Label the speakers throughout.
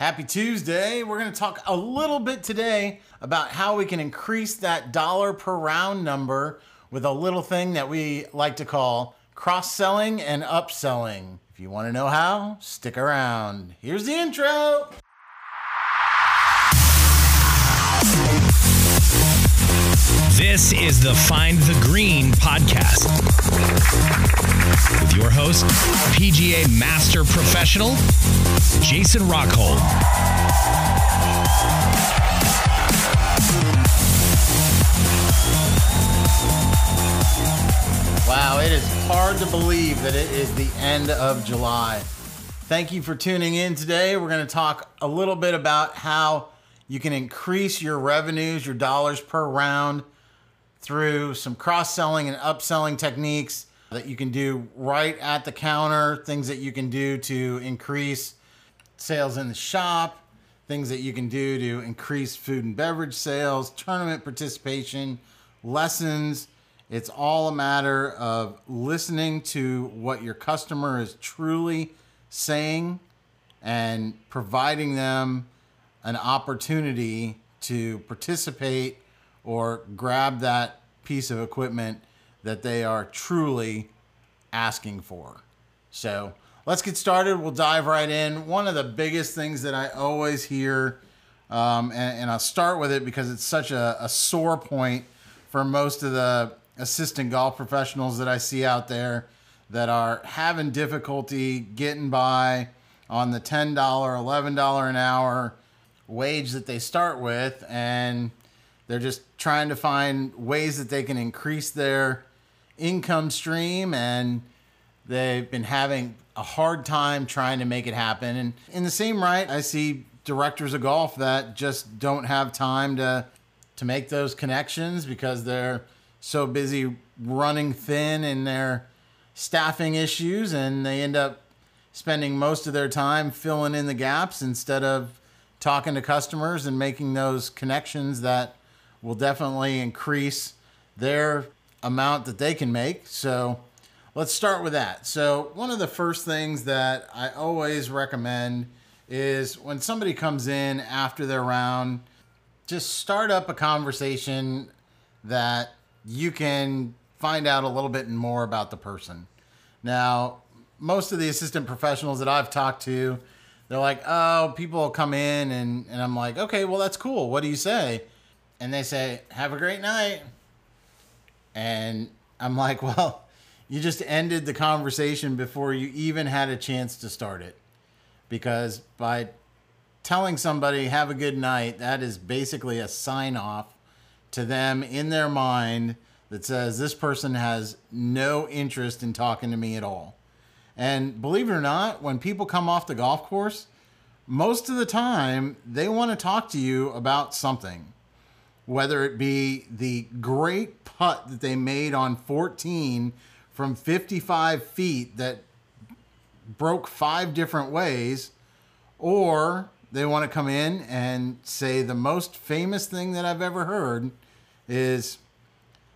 Speaker 1: Happy Tuesday. We're going to talk a little bit today about how we can increase that dollar per round number with a little thing that we like to call cross selling and upselling. If you want to know how, stick around. Here's the intro.
Speaker 2: This is the Find the Green podcast with your host, PGA Master Professional, Jason Rockhold.
Speaker 1: Wow, it is hard to believe that it is the end of July. Thank you for tuning in today. We're going to talk a little bit about how you can increase your revenues, your dollars per round through some cross selling and upselling techniques that you can do right at the counter, things that you can do to increase sales in the shop, things that you can do to increase food and beverage sales, tournament participation, lessons. It's all a matter of listening to what your customer is truly saying and providing them an opportunity to participate or grab that piece of equipment that they are truly asking for. So let's get started. We'll dive right in. One of the biggest things that I always hear, um, and, and, I'll start with it because it's such a, a sore point for most of the assistant golf professionals that I see out there that are having difficulty getting by on the $10, $11 an hour wage that they start with. And they're just trying to find ways that they can increase their income stream and they've been having a hard time trying to make it happen. And in the same right, I see directors of golf that just don't have time to to make those connections because they're so busy running thin in their staffing issues and they end up spending most of their time filling in the gaps instead of talking to customers and making those connections that will definitely increase their amount that they can make. So let's start with that. So, one of the first things that I always recommend is when somebody comes in after their round, just start up a conversation that you can find out a little bit more about the person. Now, most of the assistant professionals that I've talked to, they're like, oh, people come in, and, and I'm like, okay, well, that's cool. What do you say? And they say, "Have a great night." And I'm like, "Well, you just ended the conversation before you even had a chance to start it." Because by telling somebody have a good night, that is basically a sign off to them in their mind that says this person has no interest in talking to me at all. And believe it or not, when people come off the golf course, most of the time they want to talk to you about something whether it be the great putt that they made on 14 from 55 feet that broke five different ways, or they want to come in and say the most famous thing that I've ever heard is,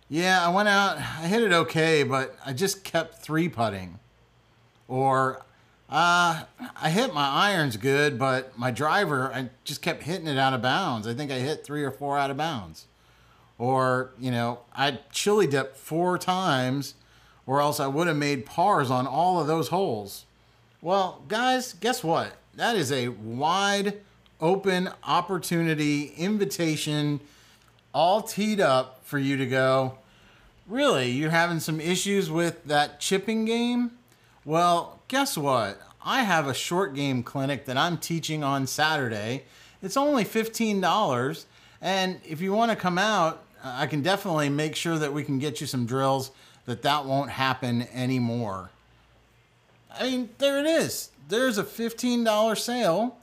Speaker 1: yeah, I went out, I hit it okay, but I just kept three putting. Or uh, I hit my irons good, but my driver, I just kept hitting it out of bounds. I think I hit three or four out of bounds. Or, you know, I chili dipped four times, or else I would have made pars on all of those holes. Well, guys, guess what? That is a wide open opportunity, invitation, all teed up for you to go. Really, you're having some issues with that chipping game? Well, guess what? I have a short game clinic that I'm teaching on Saturday. It's only $15. And if you want to come out, I can definitely make sure that we can get you some drills that that won't happen anymore. I mean, there it is. There's a $15 sale.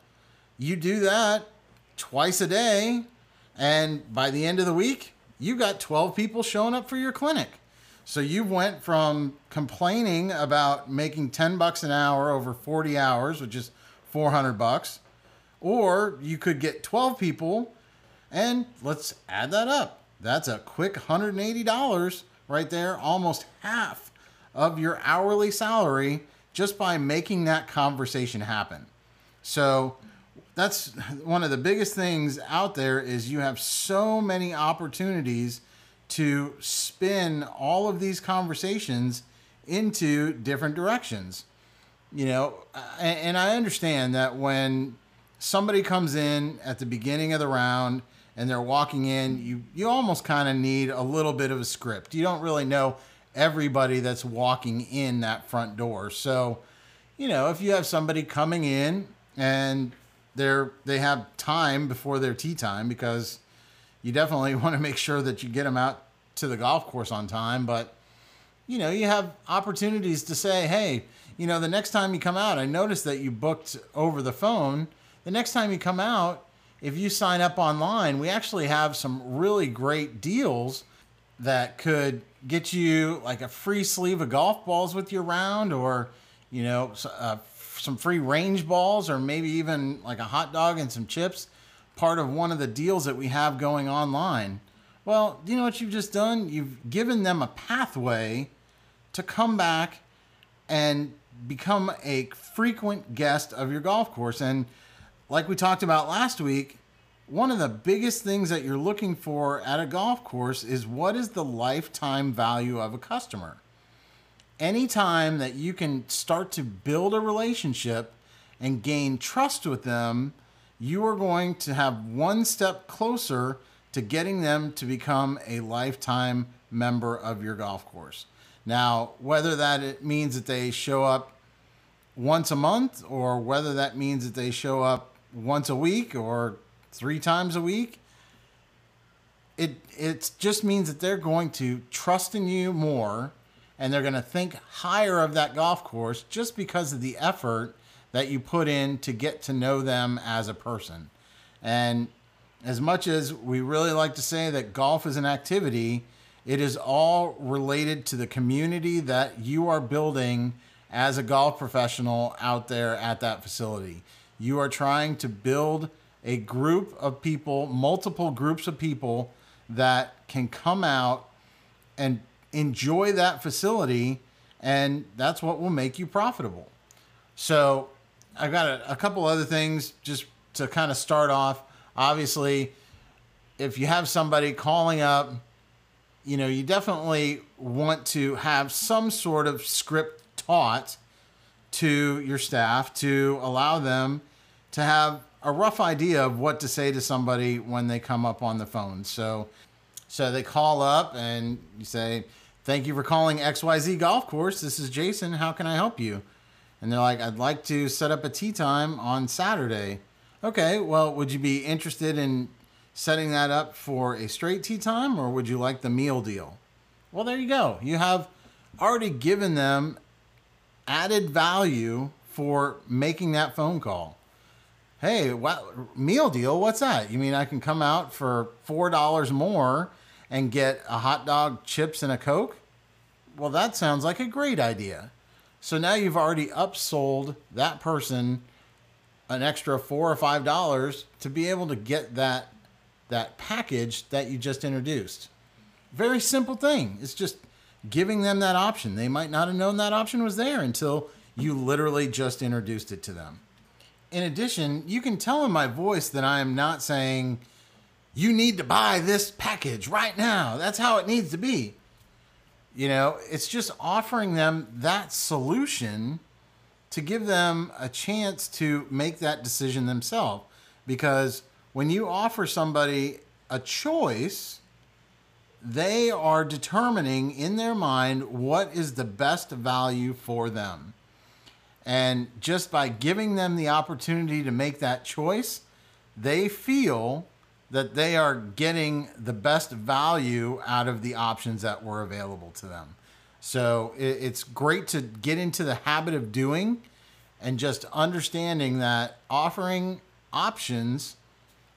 Speaker 1: You do that twice a day. And by the end of the week, you got 12 people showing up for your clinic. So you went from complaining about making 10 bucks an hour over 40 hours, which is 400 bucks, or you could get 12 people and let's add that up. That's a quick $180 right there, almost half of your hourly salary just by making that conversation happen. So that's one of the biggest things out there is you have so many opportunities to spin all of these conversations into different directions. You know, and, I understand that when somebody comes in at the beginning of the round and they're walking in, you you almost kind of need a little bit of a script. You don't really know everybody that's walking in that front door. So, you know, if you have somebody coming in and they're they have time before their tee time because you definitely want to make sure that you get them out to the golf course on time, but you know, you have opportunities to say, "Hey, you know, the next time you come out, I noticed that you booked over the phone. The next time you come out, if you sign up online, we actually have some really great deals that could get you like a free sleeve of golf balls with your round or, you know, uh, some free range balls or maybe even like a hot dog and some chips, part of one of the deals that we have going online. Well, you know what you've just done? You've given them a pathway to come back and become a frequent guest of your golf course. And like we talked about last week, one of the biggest things that you're looking for at a golf course is what is the lifetime value of a customer? Anytime that you can start to build a relationship and gain trust with them, you are going to have one step closer to getting them to become a lifetime member of your golf course. Now, whether that it means that they show up once a month or whether that means that they show up once a week or three times a week, it it just means that they're going to trust in you more and they're going to think higher of that golf course just because of the effort that you put in to get to know them as a person. And as much as we really like to say that golf is an activity, it is all related to the community that you are building as a golf professional out there at that facility. You are trying to build a group of people, multiple groups of people that can come out and enjoy that facility, and that's what will make you profitable. So, I've got a, a couple other things just to kind of start off. Obviously, if you have somebody calling up, you know, you definitely want to have some sort of script taught to your staff to allow them to have a rough idea of what to say to somebody when they come up on the phone. So, so they call up and you say, "Thank you for calling XYZ Golf Course. This is Jason. How can I help you?" And they're like, "I'd like to set up a tee time on Saturday." Okay, well, would you be interested in setting that up for a straight tee time or would you like the meal deal? Well, there you go. You have already given them added value for making that phone call hey, what meal deal? What's that? You mean I can come out for four dollars more and get a hot dog, chips, and a coke? Well, that sounds like a great idea. So now you've already upsold that person an extra four or five dollars to be able to get that that package that you just introduced. Very simple thing. It's just giving them that option. They might not have known that option was there until you literally just introduced it to them in addition, you can tell in my voice that I am not saying, you need to buy this package right now. That's how it needs to be. You know, it's just offering them that solution to give them a chance to make that decision themselves. Because when you offer somebody a choice, they are determining in their mind what is the best value for them. And just by giving them the opportunity to make that choice, they feel that they are getting the best value out of the options that were available to them. So it's great to get into the habit of doing and just understanding that offering options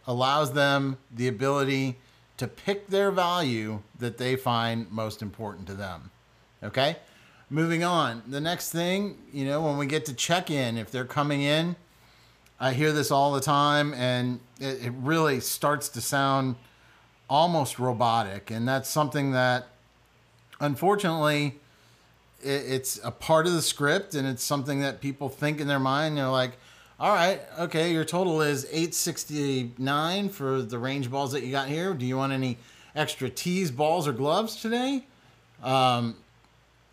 Speaker 1: allows them the ability to pick their value that they find most important to them. Okay? moving on. The next thing, you know, when we get to check in, if they're coming in, I hear this all the time, and it, it really starts to sound almost robotic. And that's something that, unfortunately, it, it's a part of the script, and it's something that people think in their mind. They're like, All right. Okay. Your total is 869 for the range balls that you got here. Do you want any extra tees, balls, or gloves today? Um,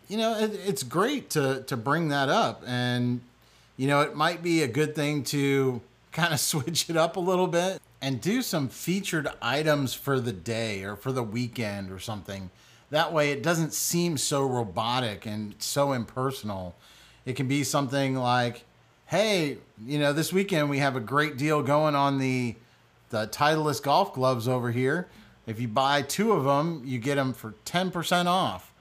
Speaker 1: you know, it, it's great to, to bring that up. And, you know, it might be a good thing to kind of switch it up a little bit and do some featured items for the day or for the weekend or something. That way it doesn't seem so robotic and so impersonal. It can be something like, hey, you know, this weekend we have a great deal going on the the Titleist golf gloves over here. If you buy two of them, you get them for 10% off.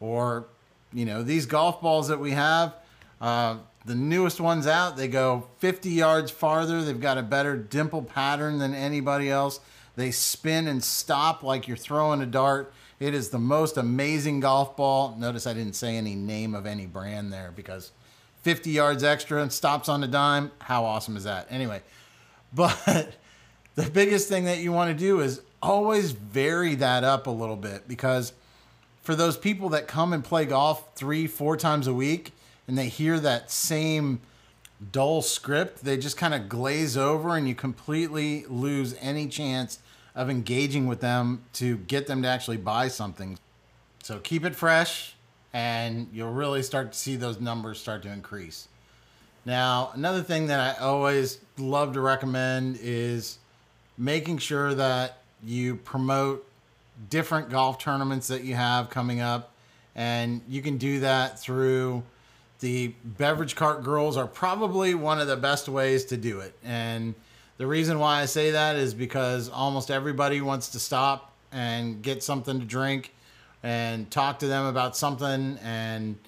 Speaker 1: Or, you know, these golf balls that we have, uh, the newest ones out, they go 50 yards farther. They've got a better dimple pattern than anybody else. They spin and stop like you're throwing a dart. It is the most amazing golf ball. Notice I didn't say any name of any brand there because 50 yards extra and stops on a dime. How awesome is that? Anyway, but the biggest thing that you want to do is always vary that up a little bit because for those people that come and play golf three, four times a week and they hear that same dull script, they just kind of glaze over and you completely lose any chance of engaging with them to get them to actually buy something. So keep it fresh and you'll really start to see those numbers start to increase. Now, another thing that I always love to recommend is making sure that you promote different golf tournaments that you have coming up. And you can do that through the beverage cart girls are probably one of the best ways to do it. And the reason why I say that is because almost everybody wants to stop and get something to drink and talk to them about something. And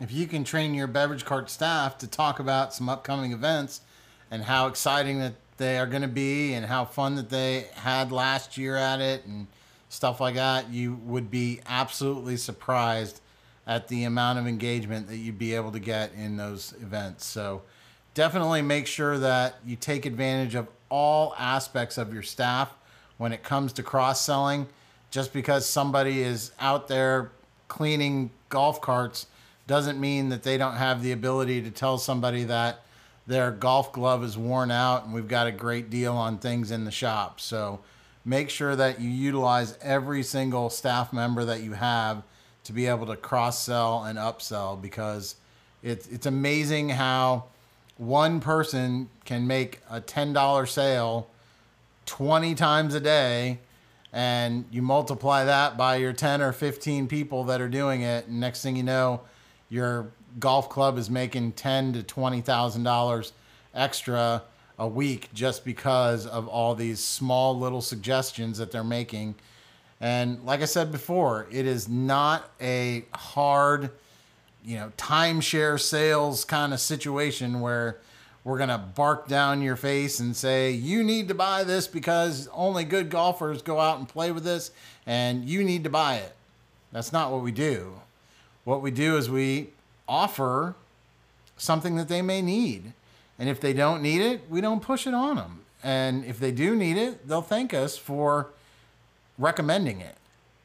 Speaker 1: if you can train your beverage cart staff to talk about some upcoming events and how exciting that they are going to be and how fun that they had last year at it and stuff like that, you would be absolutely surprised at the amount of engagement that you'd be able to get in those events. So definitely make sure that you take advantage of all aspects of your staff when it comes to cross selling. Just because somebody is out there cleaning golf carts doesn't mean that they don't have the ability to tell somebody that their golf glove is worn out and we've got a great deal on things in the shop. So make sure that you utilize every single staff member that you have to be able to cross sell and upsell because it's it's amazing how one person can make a $10 sale 20 times a day and you multiply that by your 10 or 15 people that are doing it. And next thing you know your golf club is making 10 to 20,000 dollars extra a week just because of all these small little suggestions that they're making and like I said before it is not a hard you know timeshare sales kind of situation where we're going to bark down your face and say you need to buy this because only good golfers go out and play with this and you need to buy it. That's not what we do. What we do is we offer something that they may need. And if they don't need it we don't push it on them and if they do need it they'll thank us for recommending it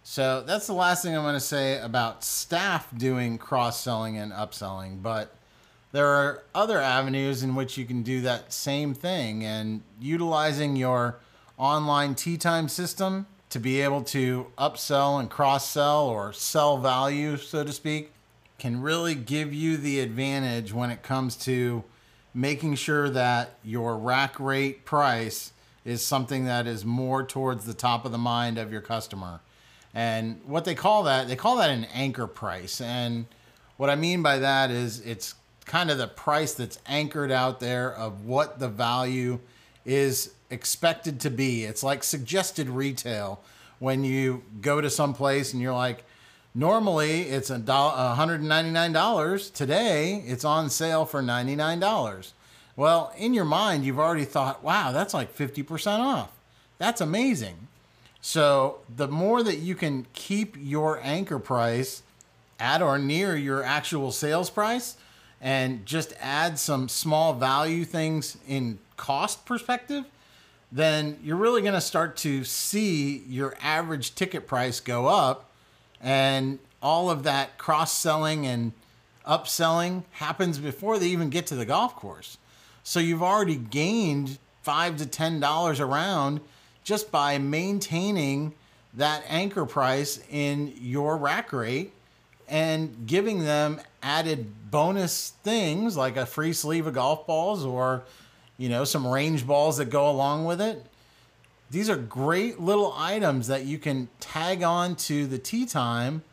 Speaker 1: so that's the last thing I'm going to say about staff doing cross selling and upselling. But there are other avenues in which you can do that same thing and utilizing your online tee time system to be able to upsell and cross sell or sell value, so to speak, can really give you the advantage when it comes to making sure that your rack rate price is something that is more towards the top of the mind of your customer. And what they call that, they call that an anchor price. And what I mean by that is it's kind of the price that's anchored out there of what the value is expected to be. It's like suggested retail when you go to some place and you're like, normally it's a $199. Today it's on sale for $99. Well, in your mind, you've already thought, wow, that's like 50% off. That's amazing. So the more that you can keep your anchor price at or near your actual sales price and just add some small value things in cost perspective, then you're really going to start to see your average ticket price go up and all of that cross selling and upselling happens before they even get to the golf course. So you've already gained five to ten dollars around just by maintaining that anchor price in your rack rate and giving them added bonus things like a free sleeve of golf balls or you know some range balls that go along with it. These are great little items that you can tag on to the tee time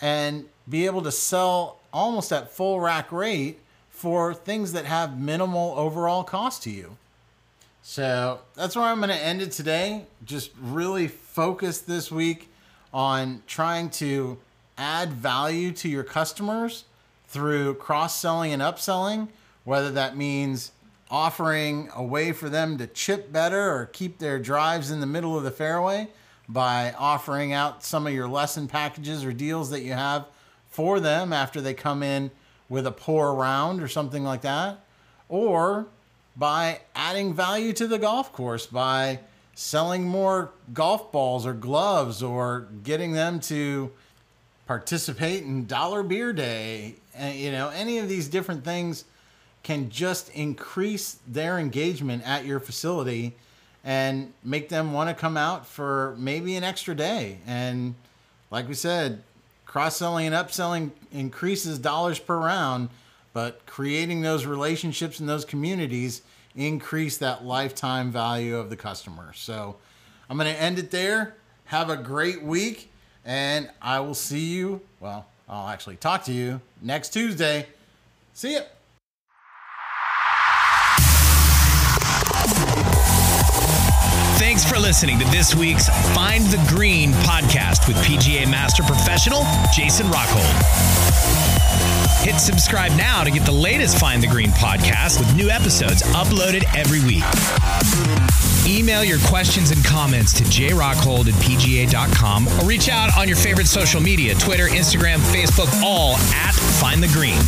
Speaker 1: and be able to sell almost at full rack rate for things that have minimal overall cost to you so that's where I'm going to end it today. Just really focus this week on trying to add value to your customers through cross selling and upselling, whether that means offering a way for them to chip better or keep their drives in the middle of the fairway by offering out some of your lesson packages or deals that you have for them after they come in with a poor round or something like that, or by adding value to the golf course by selling more golf balls or gloves or getting them to participate in dollar beer day. And you know any of these different things can just increase their engagement at your facility and make them want to come out for maybe an extra day. And like we said cross-selling and upselling increases dollars per round but creating those relationships in those communities increase that lifetime value of the customer. So I'm going to end it there. Have a great week, and I will see you. Well, I'll actually talk to you next Tuesday. See ya.
Speaker 2: Thanks for listening to this week's Find the Green podcast with PGA Master Professional Jason Rockhold. Hit subscribe now to get the latest Find the Green podcast with new episodes uploaded every week. Email your questions and comments to jrockhold at pga.com or reach out on your favorite social media Twitter, Instagram, Facebook, all at Find the Green.